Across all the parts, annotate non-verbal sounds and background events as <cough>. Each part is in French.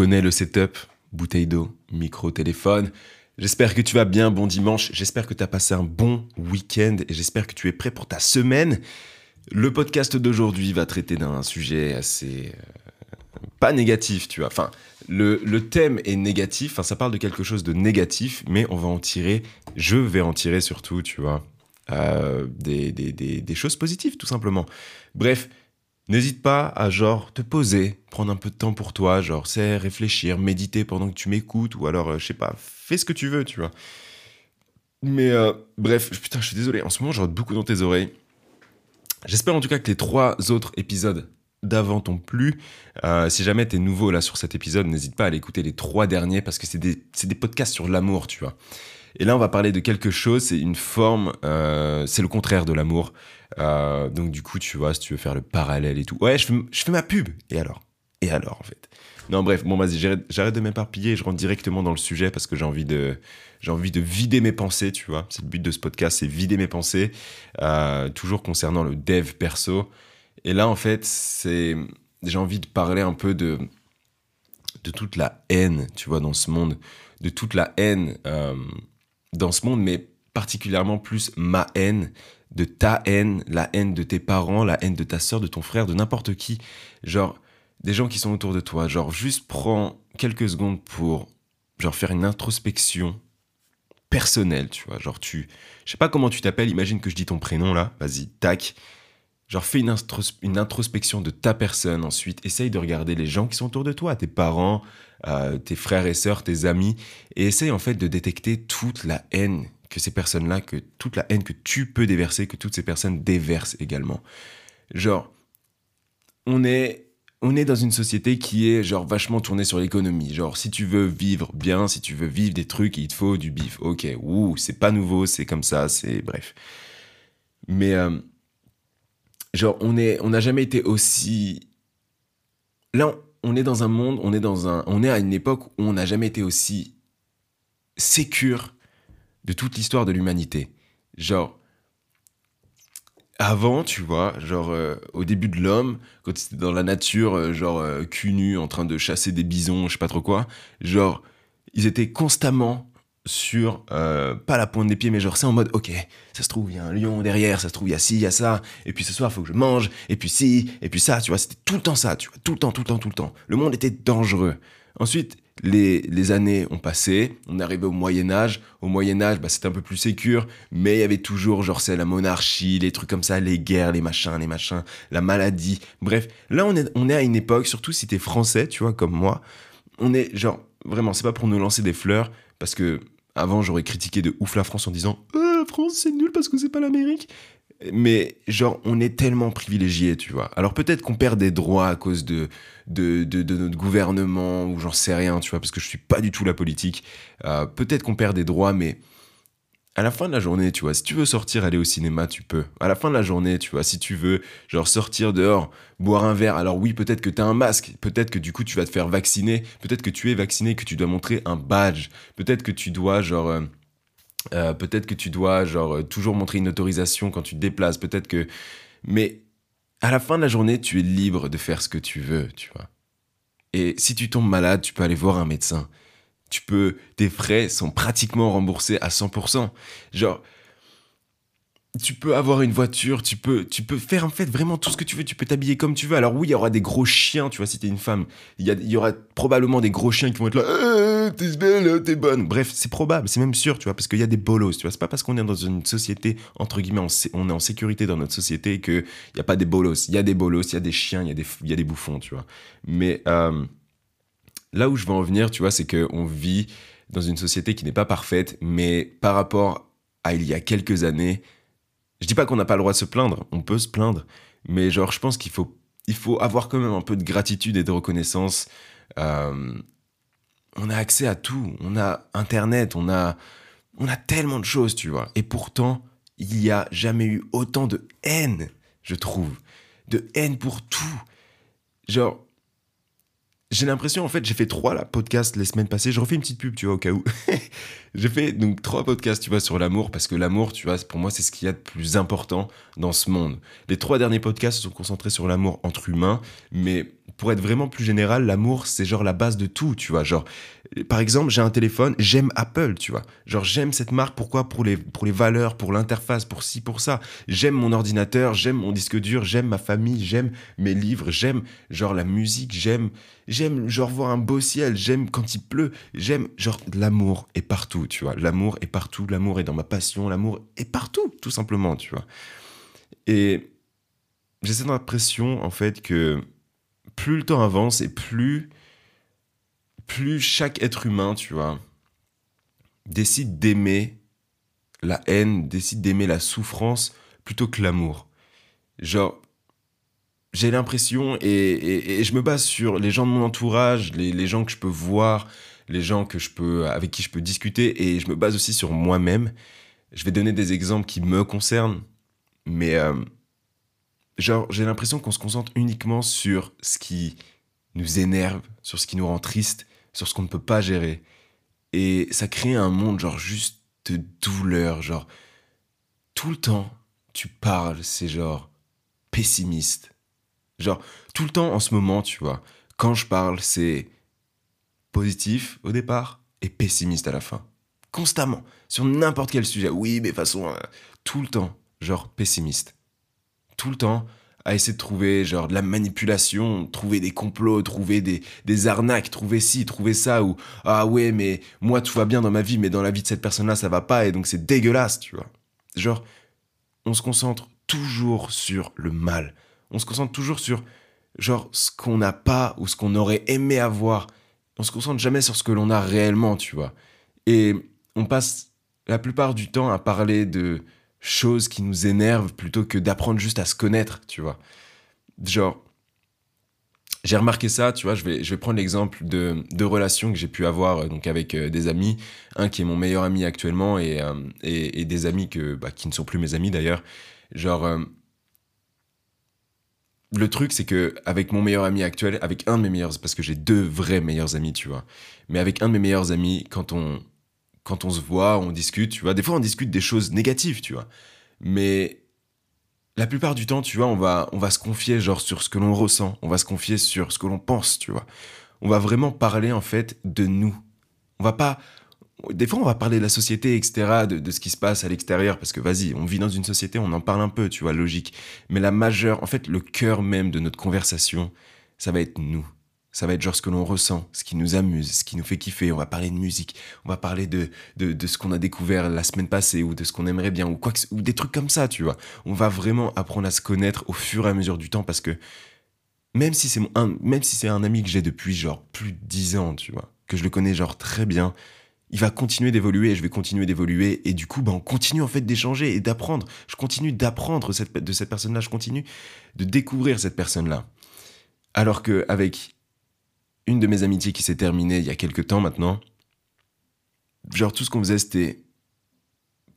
connais le setup, bouteille d'eau, micro, téléphone. J'espère que tu vas bien, bon dimanche, j'espère que tu as passé un bon week-end et j'espère que tu es prêt pour ta semaine. Le podcast d'aujourd'hui va traiter d'un sujet assez... euh, pas négatif, tu vois. Enfin, le, le thème est négatif, enfin ça parle de quelque chose de négatif, mais on va en tirer, je vais en tirer surtout, tu vois, euh, des, des, des, des choses positives, tout simplement. Bref, N'hésite pas à genre te poser, prendre un peu de temps pour toi, genre c'est réfléchir, méditer pendant que tu m'écoutes ou alors euh, je sais pas, fais ce que tu veux, tu vois. Mais euh, bref, putain, je suis désolé, en ce moment j'aurais beaucoup dans tes oreilles. J'espère en tout cas que les trois autres épisodes d'avant t'ont plu. Euh, si jamais t'es nouveau là sur cet épisode, n'hésite pas à aller écouter les trois derniers parce que c'est des, des podcasts sur l'amour, tu vois. Et là, on va parler de quelque chose, c'est une forme, c'est le contraire de l'amour. Euh, donc du coup, tu vois, si tu veux faire le parallèle et tout. Ouais, je fais, ma pub. Et alors? Et alors, en fait? Non, bref, bon, vas-y, j'arrête, de m'éparpiller, je rentre directement dans le sujet parce que j'ai envie de, envie de vider mes pensées, tu vois. C'est le but de ce podcast, c'est vider mes pensées, euh, toujours concernant le dev perso. Et là, en fait, c'est, j'ai envie de parler un peu de, de toute la haine, tu vois, dans ce monde, de toute la haine euh, dans ce monde, mais particulièrement plus ma haine, de ta haine, la haine de tes parents, la haine de ta soeur, de ton frère, de n'importe qui. Genre, des gens qui sont autour de toi. Genre, juste prends quelques secondes pour, genre, faire une introspection personnelle, tu vois. Genre, tu, je sais pas comment tu t'appelles, imagine que je dis ton prénom là, vas-y, tac. Genre, fais une, intros- une introspection de ta personne. Ensuite, essaye de regarder les gens qui sont autour de toi, tes parents, euh, tes frères et sœurs, tes amis, et essaye en fait de détecter toute la haine que ces personnes-là, que toute la haine que tu peux déverser, que toutes ces personnes déversent également. Genre, on est, on est dans une société qui est genre vachement tournée sur l'économie. Genre, si tu veux vivre bien, si tu veux vivre des trucs, il te faut du bif. Ok, ouh, c'est pas nouveau, c'est comme ça, c'est bref. Mais euh, genre, on est, on n'a jamais été aussi. Là, on- est dans un monde, on est dans un, on est à une époque où on n'a jamais été aussi sécure de toute l'histoire de l'humanité. Genre, avant, tu vois, genre euh, au début de l'homme, quand il était dans la nature, euh, genre euh, cul nu, en train de chasser des bisons, je sais pas trop quoi, genre, ils étaient constamment sur, euh, pas la pointe des pieds, mais genre c'est en mode, ok, ça se trouve, il y a un lion derrière, ça se trouve, il y a ci, il y a ça, et puis ce soir, faut que je mange, et puis ci, et puis ça, tu vois, c'était tout le temps ça, tu vois, tout le temps, tout le temps, tout le temps. Le monde était dangereux. Ensuite, les, années ont passé, on est arrivé au Moyen Âge. Au Moyen Âge, bah, c'était un peu plus sécure, mais il y avait toujours, genre, c'est la monarchie, les trucs comme ça, les guerres, les machins, les machins, la maladie. Bref, là, on est, on est à une époque, surtout si t'es français, tu vois, comme moi, on est, genre, vraiment, c'est pas pour nous lancer des fleurs, parce que avant, j'aurais critiqué de ouf la France en disant, la France, c'est nul parce que c'est pas l'Amérique. Mais genre, on est tellement privilégiés, tu vois. Alors peut-être qu'on perd des droits à cause de, de, de, notre gouvernement, ou j'en sais rien, tu vois, parce que je suis pas du tout la politique. Euh, peut-être qu'on perd des droits, mais à la fin de la journée, tu vois, si tu veux sortir, aller au cinéma, tu peux. À la fin de la journée, tu vois, si tu veux, genre, sortir dehors, boire un verre, alors oui, peut-être que tu as un masque, peut-être que du coup, tu vas te faire vacciner, peut-être que tu es vacciné, que tu dois montrer un badge, peut-être que tu dois, genre... euh, peut-être que tu dois genre euh, toujours montrer une autorisation quand tu te déplaces, peut-être que mais à la fin de la journée, tu es libre de faire ce que tu veux, tu vois. Et si tu tombes malade, tu peux aller voir un médecin. Tu peux tes frais sont pratiquement remboursés à 100%. Genre tu peux avoir une voiture, tu peux, tu peux faire en fait vraiment tout ce que tu veux, tu peux t'habiller comme tu veux. Alors oui, il y aura des gros chiens, tu vois, si t'es une femme. Il y, a- il y aura probablement des gros chiens qui vont être là, Euh, t'es belle, t'es bonne. Bref, c'est probable, c'est même sûr, tu vois, parce qu'il y a des bolos, tu vois. C'est pas parce qu'on est dans une société, entre guillemets, on est en sécurité dans notre société qu'il n'y a pas des bolos. Il y a des bolos, il y a des chiens, il y, a des y a des bouffons, tu vois. Mais euh, là où je veux en venir, tu vois, c'est qu'on vit dans une société qui n'est pas parfaite, mais par rapport à il y a quelques années, je dis pas qu'on n'a pas le droit de se plaindre, on peut se plaindre, mais genre je pense qu'il faut, il faut avoir quand même un peu de gratitude et de reconnaissance. Euh, on a accès à tout, on a Internet, on a, on a tellement de choses, tu vois. Et pourtant, il n'y a jamais eu autant de haine, je trouve, de haine pour tout. Genre, j'ai l'impression, en fait, j'ai fait trois podcasts les semaines passées. Je refais une petite pub, tu vois, au cas où. <laughs> j'ai fait donc trois podcasts, tu vois, sur l'amour, parce que l'amour, tu vois, pour moi, c'est ce qu'il y a de plus important dans ce monde. Les trois derniers podcasts se sont concentrés sur l'amour entre humains, mais pour être vraiment plus général, l'amour, c'est genre la base de tout, tu vois. Genre, par exemple, j'ai un téléphone, j'aime Apple, tu vois. Genre, j'aime cette marque, pourquoi? Pour les, pour les valeurs, pour l'interface, pour ci, pour ça. J'aime mon ordinateur, j'aime mon disque dur, j'aime ma famille, j'aime mes livres, j'aime, genre, la musique, j'aime, j'aime, genre, voir un beau ciel, j'aime quand il pleut, j'aime, genre, l'amour est partout, tu vois. L'amour est partout, l'amour est dans ma passion, l'amour est partout, tout simplement, tu vois. Et j'ai cette impression, en fait, que plus le temps avance et plus, plus chaque être humain, tu vois, décide d'aimer la haine, décide d'aimer la souffrance plutôt que l'amour. Genre, j'ai l'impression, et, je me base sur les gens de mon entourage, les, gens que je peux voir, les gens que je peux, avec qui je peux discuter, et je me base aussi sur moi-même. Je vais donner des exemples qui me concernent, mais euh, genre, j'ai l'impression qu'on se concentre uniquement sur ce qui nous énerve, sur ce qui nous rend triste, sur ce qu'on ne peut pas gérer. Et ça crée un monde, genre, juste de douleur, genre, tout le temps, tu parles, c'est genre pessimiste. Genre, tout le temps en ce moment, tu vois, quand je parle, c'est positif au départ et pessimiste à la fin. Constamment, sur n'importe quel sujet. Oui, mais façon, euh, tout le temps, genre pessimiste tout le temps à essayer de trouver genre de la manipulation, trouver des complots, trouver des, des arnaques, trouver ci, trouver ça, ou ah ouais, mais moi tout va bien dans ma vie, mais dans la vie de cette personne-là ça va pas, et donc c'est dégueulasse, tu vois. Genre, on se concentre toujours sur le mal. On se concentre toujours sur genre ce qu'on n'a pas ou ce qu'on aurait aimé avoir. On se concentre jamais sur ce que l'on a réellement, tu vois. Et on passe la plupart du temps à parler de choses qui nous énervent plutôt que d'apprendre juste à se connaître, tu vois. Genre, j'ai remarqué ça, tu vois, je vais, je vais prendre l'exemple de deux relations que j'ai pu avoir euh, donc avec euh, des amis, un qui est mon meilleur ami actuellement et, euh, et, des amis que, bah, qui ne sont plus mes amis d'ailleurs. Genre, le truc c'est que avec mon meilleur ami actuel, avec un de mes meilleurs, parce que j'ai deux vrais meilleurs amis, tu vois, mais avec un de mes meilleurs amis, quand on, quand on se voit, on discute, tu vois. Des fois, on discute des choses négatives, tu vois. Mais la plupart du temps, tu vois, on va, on va se confier, genre, sur ce que l'on ressent. On va se confier sur ce que l'on pense, tu vois. On va vraiment parler, en fait, de nous. On va pas. Des fois, on va parler de la société, etc., de, de ce qui se passe à l'extérieur, parce que vas-y, on vit dans une société, on en parle un peu, tu vois, logique. Mais la majeure, en fait, le cœur même de notre conversation, ça va être nous. Ça va être genre ce que l'on ressent, ce qui nous amuse, ce qui nous fait kiffer. On va parler de musique, on va parler de, de, ce qu'on a découvert la semaine passée ou de ce qu'on aimerait bien ou, quoi ou des trucs comme ça, tu vois. On va vraiment apprendre à se connaître au fur et à mesure du temps parce que même si c'est un, si un ami que j'ai depuis genre plus de 10 ans, tu vois, que je le connais genre très bien, il va continuer d'évoluer et je vais continuer d'évoluer et du coup ben on continue en fait d'échanger et d'apprendre. Je continue d'apprendre cette, de cette personne-là, je continue de découvrir cette personne-là. Alors que avec une de mes amitiés qui s'est terminée il y a quelques temps maintenant. Genre, tout ce qu'on faisait, c'était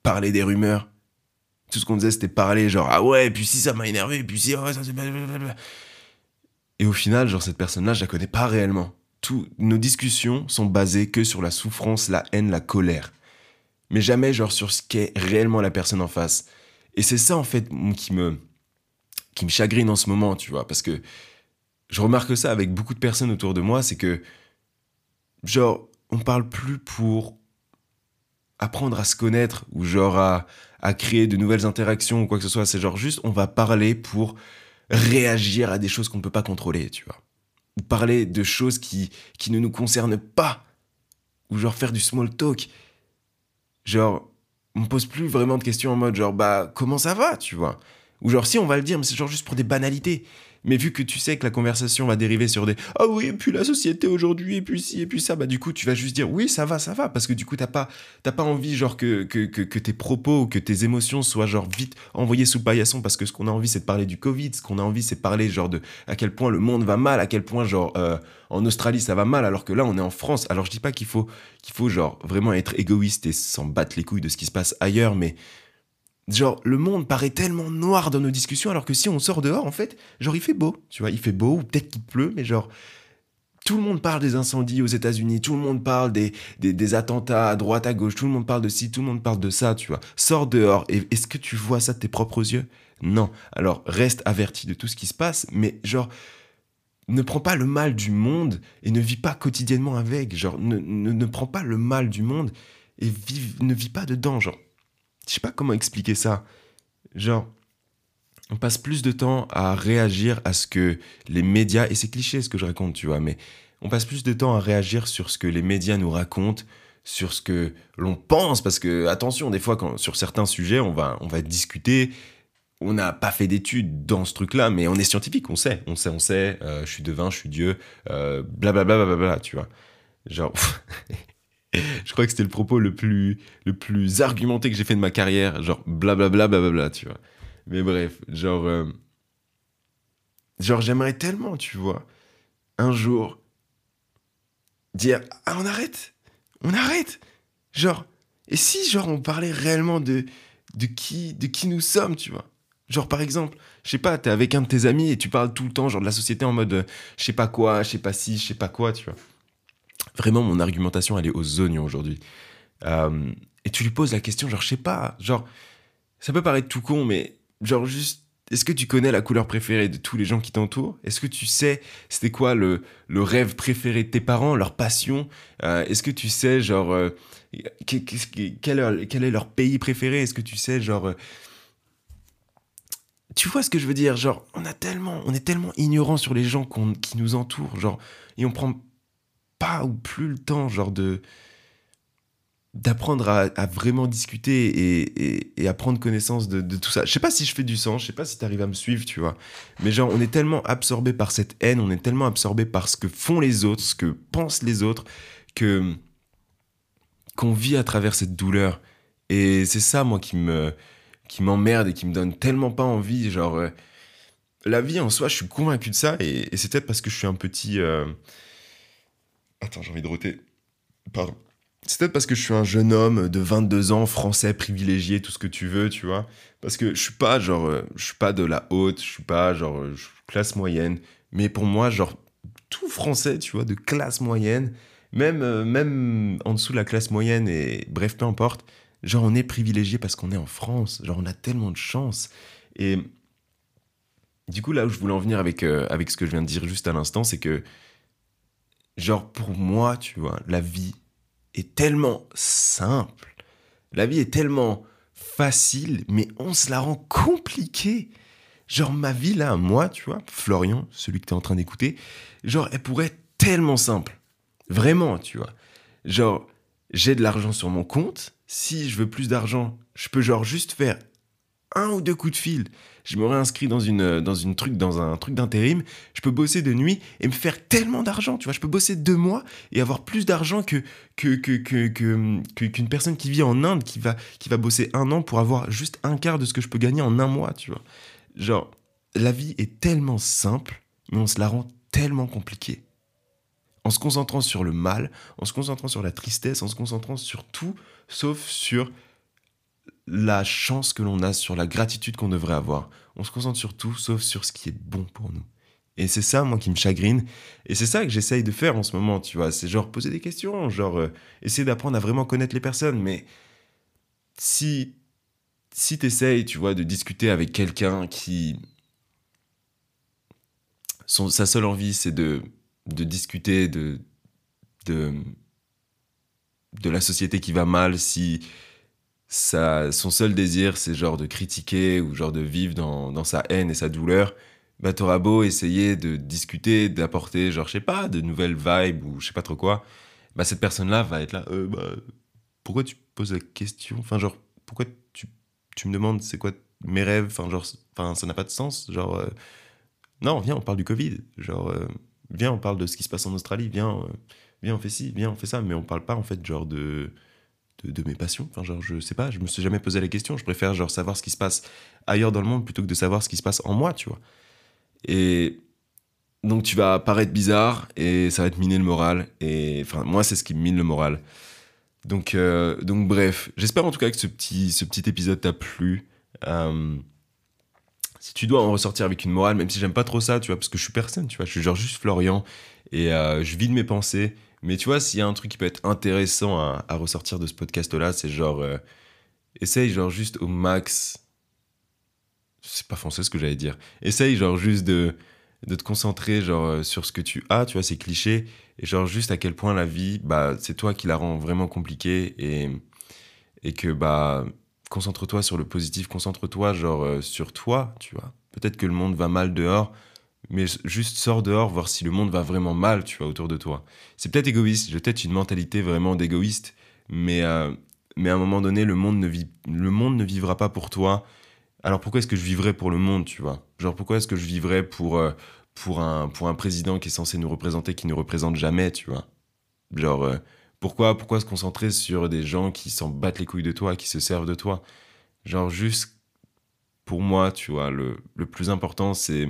parler des rumeurs. Tout ce qu'on faisait, c'était parler, genre, ah ouais, et puis si ça m'a énervé, puis si, oh, ça c'est. Et au final, genre, cette personne-là, je la connais pas réellement. Tout, nos discussions sont basées que sur la souffrance, la haine, la colère. Mais jamais, genre, sur ce qu'est réellement la personne en face. Et c'est ça, en fait, qui me, qui me chagrine en ce moment, tu vois, parce que je remarque ça avec beaucoup de personnes autour de moi, c'est que, genre, on parle plus pour apprendre à se connaître ou genre à, créer de nouvelles interactions ou quoi que ce soit. C'est genre juste, on va parler pour réagir à des choses qu'on ne peut pas contrôler, tu vois. Ou parler de choses qui, qui ne nous concernent pas. Ou genre faire du small talk. Genre, on pose plus vraiment de questions en mode genre, bah, comment ça va, tu vois. Ou genre, si on va le dire, mais c'est genre juste pour des banalités. Mais vu que tu sais que la conversation va dériver sur des ah oui, et puis la société aujourd'hui, et puis ci, et puis ça, bah du coup, tu vas juste dire oui, ça va, ça va, parce que du coup, t'as pas, t'as pas envie, genre, que, que, que, tes propos que tes émotions soient, genre, vite envoyées sous paillasson, parce que ce qu'on a envie, c'est de parler du Covid, ce qu'on a envie, c'est de parler, genre, de à quel point le monde va mal, à quel point, genre, euh, en Australie, ça va mal, alors que là, on est en France. Alors, je dis pas qu'il faut, qu'il faut, genre, vraiment être égoïste et s'en battre les couilles de ce qui se passe ailleurs, mais Genre, le monde paraît tellement noir dans nos discussions, alors que si on sort dehors, en fait, genre, il fait beau, tu vois, il fait beau, ou peut-être qu'il pleut, mais genre, tout le monde parle des incendies aux États-Unis, tout le monde parle des, des, attentats à droite, à gauche, tout le monde parle de ci, tout le monde parle de ça, tu vois. Sors dehors, et est-ce que tu vois ça de tes propres yeux? Non. Alors, reste averti de tout ce qui se passe, mais genre, ne prends pas le mal du monde et ne vis pas quotidiennement avec. Genre, ne, ne, prends pas le mal du monde et ne vis pas dedans. Genre, je sais pas comment expliquer ça. Genre, on passe plus de temps à réagir à ce que les médias, et c'est cliché ce que je raconte, tu vois, mais on passe plus de temps à réagir sur ce que les médias nous racontent, sur ce que l'on pense, parce que, attention, des fois, sur certains sujets, on va, on va discuter, on n'a pas fait d'études dans ce truc-là, mais on est scientifique, on sait, on sait, on sait, euh, je suis devin, je suis Dieu, blablabla, euh, bla, bla, bla, tu vois. Genre, <laughs> <laughs> je crois que c'était le propos le plus, le plus argumenté que j'ai fait de ma carrière, genre blablabla, blablabla, tu vois. Mais bref, genre, euh, genre j'aimerais tellement, tu vois, un jour dire, ah, on arrête, on arrête, genre, et si, genre, on parlait réellement de, de qui, de qui nous sommes, tu vois. Genre, par exemple, je sais pas, t'es avec un de tes amis et tu parles tout le temps, genre, de la société en mode, euh, je sais pas quoi, je sais pas si, je sais pas quoi, tu vois. Vraiment, mon argumentation, elle est aux oignons aujourd'hui. Euh, et tu lui poses la question, genre, je sais pas, genre, ça peut paraître tout con, mais genre, juste, est-ce que tu connais la couleur préférée de tous les gens qui t'entourent? Est-ce que tu sais c'était quoi le, le, rêve préféré de tes parents, leur passion? Euh, Est-ce que tu sais, genre, quel, quel, est leur pays préféré? Est-ce que tu sais, genre tu vois ce que je veux dire? Genre, on a tellement, on est tellement ignorant sur les gens qui nous entourent, genre, et on prend pas ou plus le temps, genre, de d'apprendre à, vraiment discuter et, et, à prendre connaissance de, tout ça. Je sais pas si je fais du sens, je sais pas si tu arrives à me suivre, tu vois. Mais genre, on est tellement absorbé par cette haine, on est tellement absorbé par ce que font les autres, ce que pensent les autres, que qu'on vit à travers cette douleur. Et c'est ça, moi, qui me qui m'emmerde et qui me donne tellement pas envie. Genre, euh, la vie en soi, je suis convaincu de ça et, c'est peut-être parce que je suis un petit. Euh, attends, j'ai envie de roter. Pardon. C'est peut-être parce que je suis un jeune homme de 22 ans, français, privilégié, tout ce que tu veux, tu vois. Parce que je suis pas, genre, euh, je suis pas de la haute, je suis pas, genre, classe moyenne. Mais pour moi, genre, tout français, tu vois, de classe moyenne, même, même en dessous de la classe moyenne, et bref, peu importe, Genre, on est privilégié parce qu'on est en France. Genre, on a tellement de chance. Et du coup, là où je voulais en venir avec, euh, avec ce que je viens de dire juste à l'instant, c'est que, genre, pour moi, tu vois, la vie est tellement simple. La vie est tellement facile, mais on se la rend compliquée. Genre, ma vie, là, moi, tu vois, Florian, celui que tu es en train d'écouter, genre, elle pourrait être tellement simple. Vraiment, tu vois. Genre, j'ai de l'argent sur mon compte, si je veux plus d'argent, je peux genre juste faire un ou deux coups de fil. Je me réinscris dans une dans une truc dans un truc d'intérim. Je peux bosser de nuit et me faire tellement d'argent. Tu vois, je peux bosser deux mois et avoir plus d'argent que que que qu'une personne qui vit en Inde qui va qui va bosser un an pour avoir juste un quart de ce que je peux gagner en un mois. Tu vois, genre la vie est tellement simple, mais on se la rend tellement compliquée en se concentrant sur le mal, en se concentrant sur la tristesse, en se concentrant sur tout, sauf sur la chance que l'on a, sur la gratitude qu'on devrait avoir. On se concentre sur tout, sauf sur ce qui est bon pour nous. Et c'est ça, moi, qui me chagrine. Et c'est ça que j'essaye de faire en ce moment, tu vois. C'est genre poser des questions, genre euh, essayer d'apprendre à vraiment connaître les personnes. Mais si, si tu essayes, tu vois, de discuter avec quelqu'un qui... Son, sa seule envie, c'est de de discuter de, de, de la société qui va mal, si son seul désir c'est genre de critiquer ou genre de vivre dans, dans sa haine et sa douleur, bah t'auras beau essayer de discuter, d'apporter genre je sais pas, de nouvelles vibes ou je sais pas trop quoi, bah cette personne-là va être là, euh, bah, pourquoi tu poses la question? Enfin genre, pourquoi tu, tu me demandes c'est quoi mes rêves? Enfin genre, enfin, ça n'a pas de sens, genre... Euh, non, viens, on parle du Covid. Genre, euh, viens, on parle de ce qui se passe en Australie, viens, viens, on fait ci, viens, on fait ça, mais on parle pas en fait genre de, de, mes passions. Enfin, genre, je sais pas, je me suis jamais posé la question. Je préfère genre savoir ce qui se passe ailleurs dans le monde plutôt que de savoir ce qui se passe en moi, tu vois. Et donc tu vas paraître bizarre et ça va te miner le moral. Et enfin, moi, c'est ce qui me mine le moral. Donc, euh, donc bref, j'espère en tout cas que ce petit, ce petit épisode t'a plu. Euh, si tu dois en ressortir avec une morale, même si j'aime pas trop ça, tu vois, parce que je suis personne, tu vois, je suis genre juste Florian et euh, je vide mes pensées. Mais tu vois, s'il y a un truc qui peut être intéressant à, ressortir de ce podcast-là, c'est genre, euh, essaye genre juste au max, c'est pas français ce que j'allais dire, essaye genre juste de de te concentrer genre euh, sur ce que tu as, tu vois, c'est cliché, et genre juste à quel point la vie, bah, c'est toi qui la rend vraiment compliquée, et, et que, bah, concentre-toi sur le positif, concentre-toi genre euh, sur toi, tu vois. Peut-être que le monde va mal dehors, mais juste sors dehors, voir si le monde va vraiment mal, tu vois, autour de toi. C'est peut-être égoïste, j'ai peut-être une mentalité vraiment d'égoïste, mais, euh, mais à un moment donné, le monde, ne vit, le monde ne vivra pas pour toi. Alors pourquoi est-ce que je vivrais pour le monde, tu vois? Genre pourquoi est-ce que je vivrais pour, euh, pour, un, pour un président qui est censé nous représenter, qui ne représente jamais, tu vois? Genre euh, pourquoi, pourquoi se concentrer sur des gens qui s'en battent les couilles de toi, qui se servent de toi? Genre juste pour moi, tu vois, le, le plus important c'est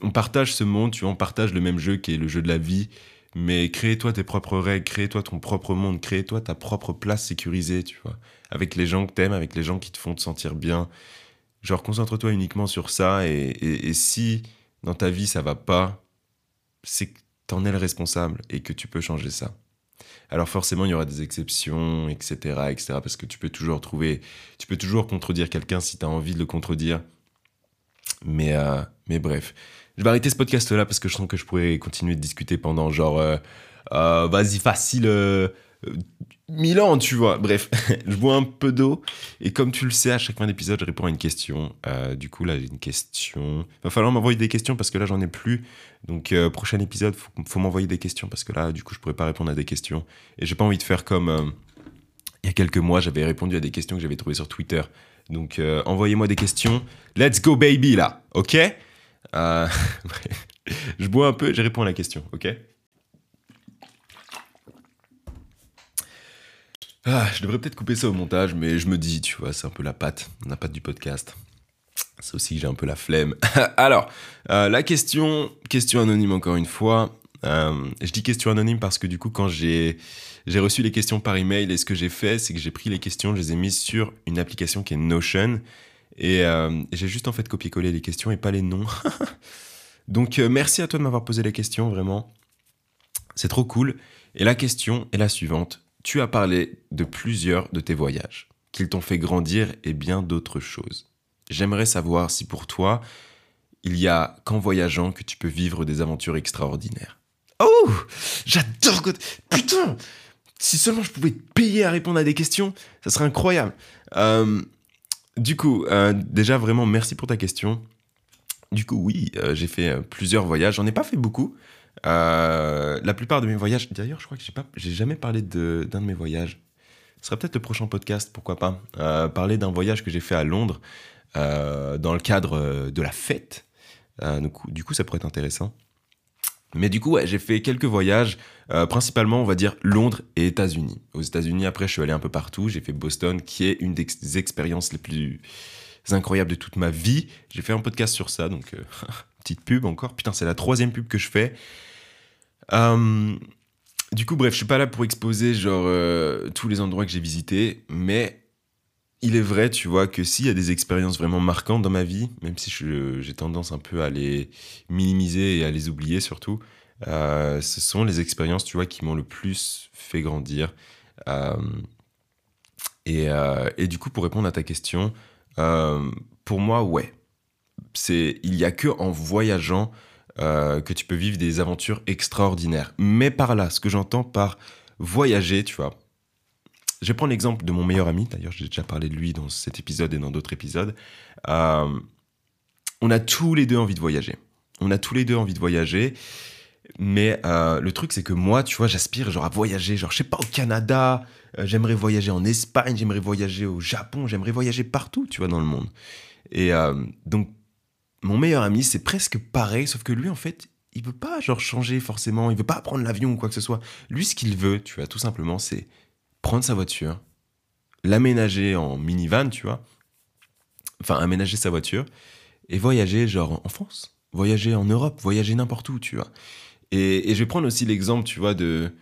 on partage ce monde, tu vois, on partage le même jeu qui est le jeu de la vie, mais crée-toi tes propres règles, crée-toi ton propre monde, crée-toi ta propre place sécurisée, tu vois, avec les gens que t'aimes, avec les gens qui te font te sentir bien. Genre, concentre-toi uniquement sur ça, et, si dans ta vie ça va pas, c'est que t'en es le responsable et que tu peux changer ça. Alors forcément, il y aura des exceptions, etc., etc., parce que tu peux toujours trouver, tu peux toujours contredire quelqu'un si tu as envie de le contredire. Mais, euh, mais bref, je vais arrêter ce podcast-là parce que je sens que je pourrais continuer de discuter pendant genre, euh, euh, vas-y, facile, euh, mille ans, tu vois. Bref, <laughs> je bois un peu d'eau. Et comme tu le sais, à chaque fin d'épisode, je réponds à une question. du coup, là, j'ai une question. Va falloir m'envoyer des questions parce que là, j'en ai plus. Donc, prochain épisode, faut, faut m'envoyer des questions parce que là, du coup, je pourrais pas répondre à des questions. Et j'ai pas envie de faire comme il y a quelques mois, j'avais répondu à des questions que j'avais trouvées sur Twitter. Donc, envoyez-moi des questions. Let's go, baby, là. OK? Euh, <laughs> je bois un peu, je réponds à la question, ok? Ah, Je devrais peut-être couper ça au montage, mais je me dis, tu vois, c'est un peu la patte, la patte du podcast. C'est aussi que j'ai un peu la flemme. <laughs> Alors, euh, la question, question anonyme encore une fois. Euh, je dis question anonyme parce que du coup, quand j'ai reçu les questions par email et ce que j'ai fait, c'est que j'ai pris les questions, je les ai mises sur une application qui est Notion et euh, j'ai juste en fait copié-collé les questions et pas les noms. <laughs> Donc euh, merci à toi de m'avoir posé les questions, vraiment. C'est trop cool. Et la question est la suivante. Tu as parlé de plusieurs de tes voyages, qu'ils t'ont fait grandir et bien d'autres choses. J'aimerais savoir si pour toi, il y a qu'en voyageant que tu peux vivre des aventures extraordinaires. Oh J'adore Putain Si seulement je pouvais te payer à répondre à des questions, ça serait incroyable. Euh, du coup, euh, déjà vraiment merci pour ta question. Du coup, oui, euh, j'ai fait euh, plusieurs voyages. J'en ai pas fait beaucoup. la plupart de mes voyages, d'ailleurs, je crois que j'ai pas, j'ai jamais parlé d'un de, mes voyages. Ce sera peut-être le prochain podcast, pourquoi pas. parler d'un voyage que j'ai fait à Londres dans le cadre de la fête. du coup, ça pourrait être intéressant. Mais du coup, ouais, j'ai fait quelques voyages, euh, principalement, on va dire, Londres et États-Unis. Aux États-Unis, après, je suis allé un peu partout. J'ai fait Boston, qui est une des expériences les plus incroyables de toute ma vie. J'ai fait un podcast sur ça, donc euh, <laughs> petite pub encore. Putain, c'est la troisième pub que je fais. Euh, du coup, bref, je suis pas là pour exposer genre tous les endroits que j'ai visités, mais il est vrai, tu vois, que s'il y a des expériences vraiment marquantes dans ma vie, même si j'ai tendance un peu à les minimiser et à les oublier surtout, euh, ce sont les expériences, tu vois, qui m'ont le plus fait grandir. Euh, euh, et, du coup, pour répondre à ta question, pour moi, ouais. C'est, il n'y a que en voyageant que tu peux vivre des aventures extraordinaires. Mais par là, ce que j'entends par voyager, tu vois, je vais prendre l'exemple de mon meilleur ami, d'ailleurs j'ai déjà parlé de lui dans cet épisode et dans d'autres épisodes. Euh, on a tous les deux envie de voyager. On a tous les deux envie de voyager. Mais euh, le truc, c'est que moi, tu vois, j'aspire genre à voyager, genre, je sais pas, au Canada, euh, j'aimerais voyager en Espagne, j'aimerais voyager au Japon, j'aimerais voyager partout, tu vois, dans le monde. Et donc, mon meilleur ami, c'est presque pareil, sauf que lui, en fait, il veut pas, genre, changer forcément, il veut pas prendre l'avion ou quoi que ce soit. Lui, ce qu'il veut, tu vois, tout simplement, c'est prendre sa voiture, l'aménager en minivan, tu vois, enfin aménager sa voiture et voyager genre en France, voyager en Europe, voyager n'importe où, tu vois. Et, je vais prendre aussi l'exemple, tu vois, de...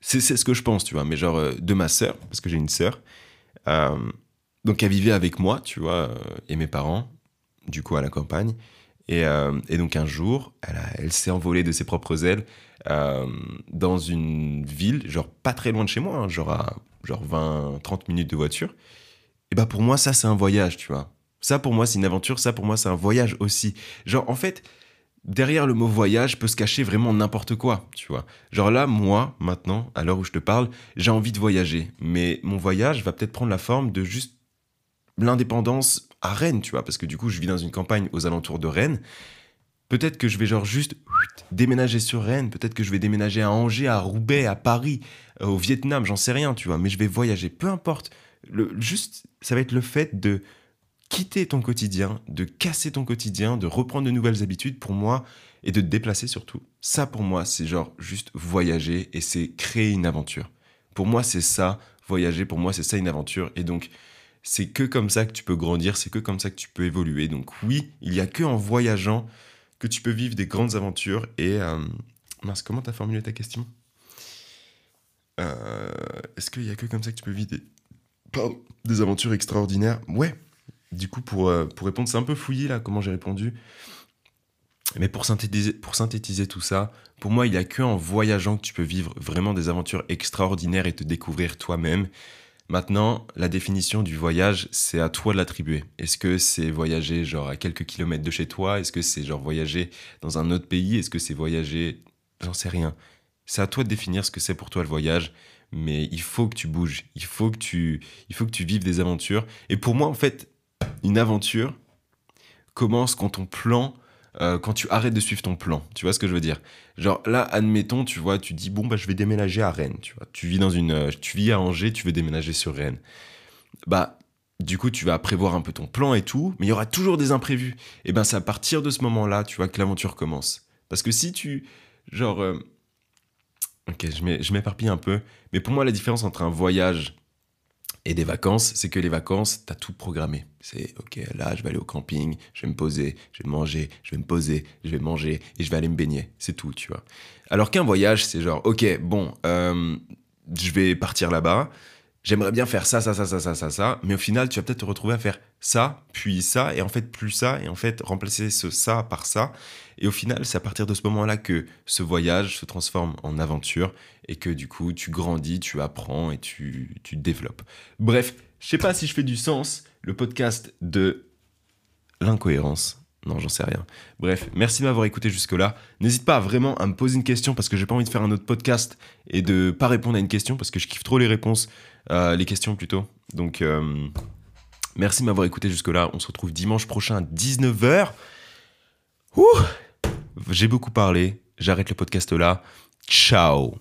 C'est ce que je pense, tu vois, mais genre euh, de ma sœur, parce que j'ai une sœur. Euh, donc elle vivait avec moi, tu vois, euh, et mes parents, du coup à la campagne. Et, et donc un jour, elle, elle s'est envolée de ses propres ailes euh, dans une ville, genre pas très loin de chez moi, hein, genre à genre 20-30 minutes de voiture, et bah pour moi, ça, c'est un voyage, tu vois. Ça, pour moi, c'est une aventure, ça, pour moi, c'est un voyage aussi. Genre, en fait, derrière le mot voyage peut se cacher vraiment n'importe quoi, tu vois. Genre là, moi, maintenant, à l'heure où je te parle, j'ai envie de voyager. Mais mon voyage va peut-être prendre la forme de juste l'indépendance à Rennes, tu vois, parce que du coup, je vis dans une campagne aux alentours de Rennes. Peut-être que je vais genre juste déménager sur Rennes, peut-être que je vais déménager à Angers, à Roubaix, à Paris, euh, au Vietnam, j'en sais rien, tu vois, mais je vais voyager, peu importe. Juste, ça va être le fait de quitter ton quotidien, de casser ton quotidien, de reprendre de nouvelles habitudes pour moi et de te déplacer surtout. Ça pour moi, c'est genre juste voyager et c'est créer une aventure. Pour moi, c'est ça, voyager, pour moi, c'est ça une aventure. Et donc, c'est que comme ça que tu peux grandir, c'est que comme ça que tu peux évoluer. Donc oui, il y a que en voyageant tu peux vivre des grandes aventures. Et euh, mince, comment t'as formulé ta question? Euh, Est-ce qu'il y a que comme ça que tu peux vivre des, des aventures extraordinaires? Ouais, du coup, pour, euh, pour répondre, c'est un peu fouillé là, comment j'ai répondu. Mais pour synthétiser, pour synthétiser tout ça, pour moi, il n'y a que en voyageant que tu peux vivre vraiment des aventures extraordinaires et te découvrir toi-même. Maintenant, la définition du voyage, c'est à toi de l'attribuer. Est-ce que c'est voyager genre à quelques kilomètres de chez toi? Est-ce que c'est genre voyager dans un autre pays? Est-ce que c'est voyager? J'en sais rien. C'est à toi de définir ce que c'est pour toi le voyage, mais il faut que tu bouges, il faut que tu, il faut que tu vives des aventures. Et pour moi, en fait, une aventure commence quand ton plan, euh, quand tu arrêtes de suivre ton plan. Tu vois ce que je veux dire? Genre là, admettons, tu vois, tu dis bon bah je vais déménager à Rennes. Tu vois, tu vis dans une, euh, tu vis à Angers, tu veux déménager sur Rennes. Bah du coup, tu vas prévoir un peu ton plan et tout, mais il y aura toujours des imprévus. Et ben c'est à partir de ce moment-là, tu vois, que l'aventure commence. Parce que si tu, genre, euh, ok, je m'éparpille un peu, mais pour moi la différence entre un voyage et des vacances, c'est que les vacances, tu as tout programmé. C'est ok, là, je vais aller au camping, je vais me poser, je vais manger, je vais me poser, je vais manger et je vais aller me baigner. C'est tout, tu vois. Alors qu'un voyage, c'est genre, ok, bon, euh, je vais partir là-bas, j'aimerais bien faire ça, ça, ça, ça, ça, ça, ça, mais au final, tu vas peut-être te retrouver à faire ça, puis ça, et en fait, plus ça, et en fait, remplacer ce ça par ça. Et au final, c'est à partir de ce moment-là que ce voyage se transforme en aventure, et que du coup, tu grandis, tu apprends, et tu, tu développes. Bref, je sais pas si je fais du sens, le podcast de l'incohérence. Non, j'en sais rien. Bref, merci de m'avoir écouté jusque-là. N'hésite pas vraiment à me poser une question parce que j'ai pas envie de faire un autre podcast et de pas répondre à une question parce que je kiffe trop les réponses. Euh, les questions plutôt. Donc, euh, merci de m'avoir écouté jusque-là. On se retrouve dimanche prochain à 19h. J'ai beaucoup parlé. J'arrête le podcast là. Ciao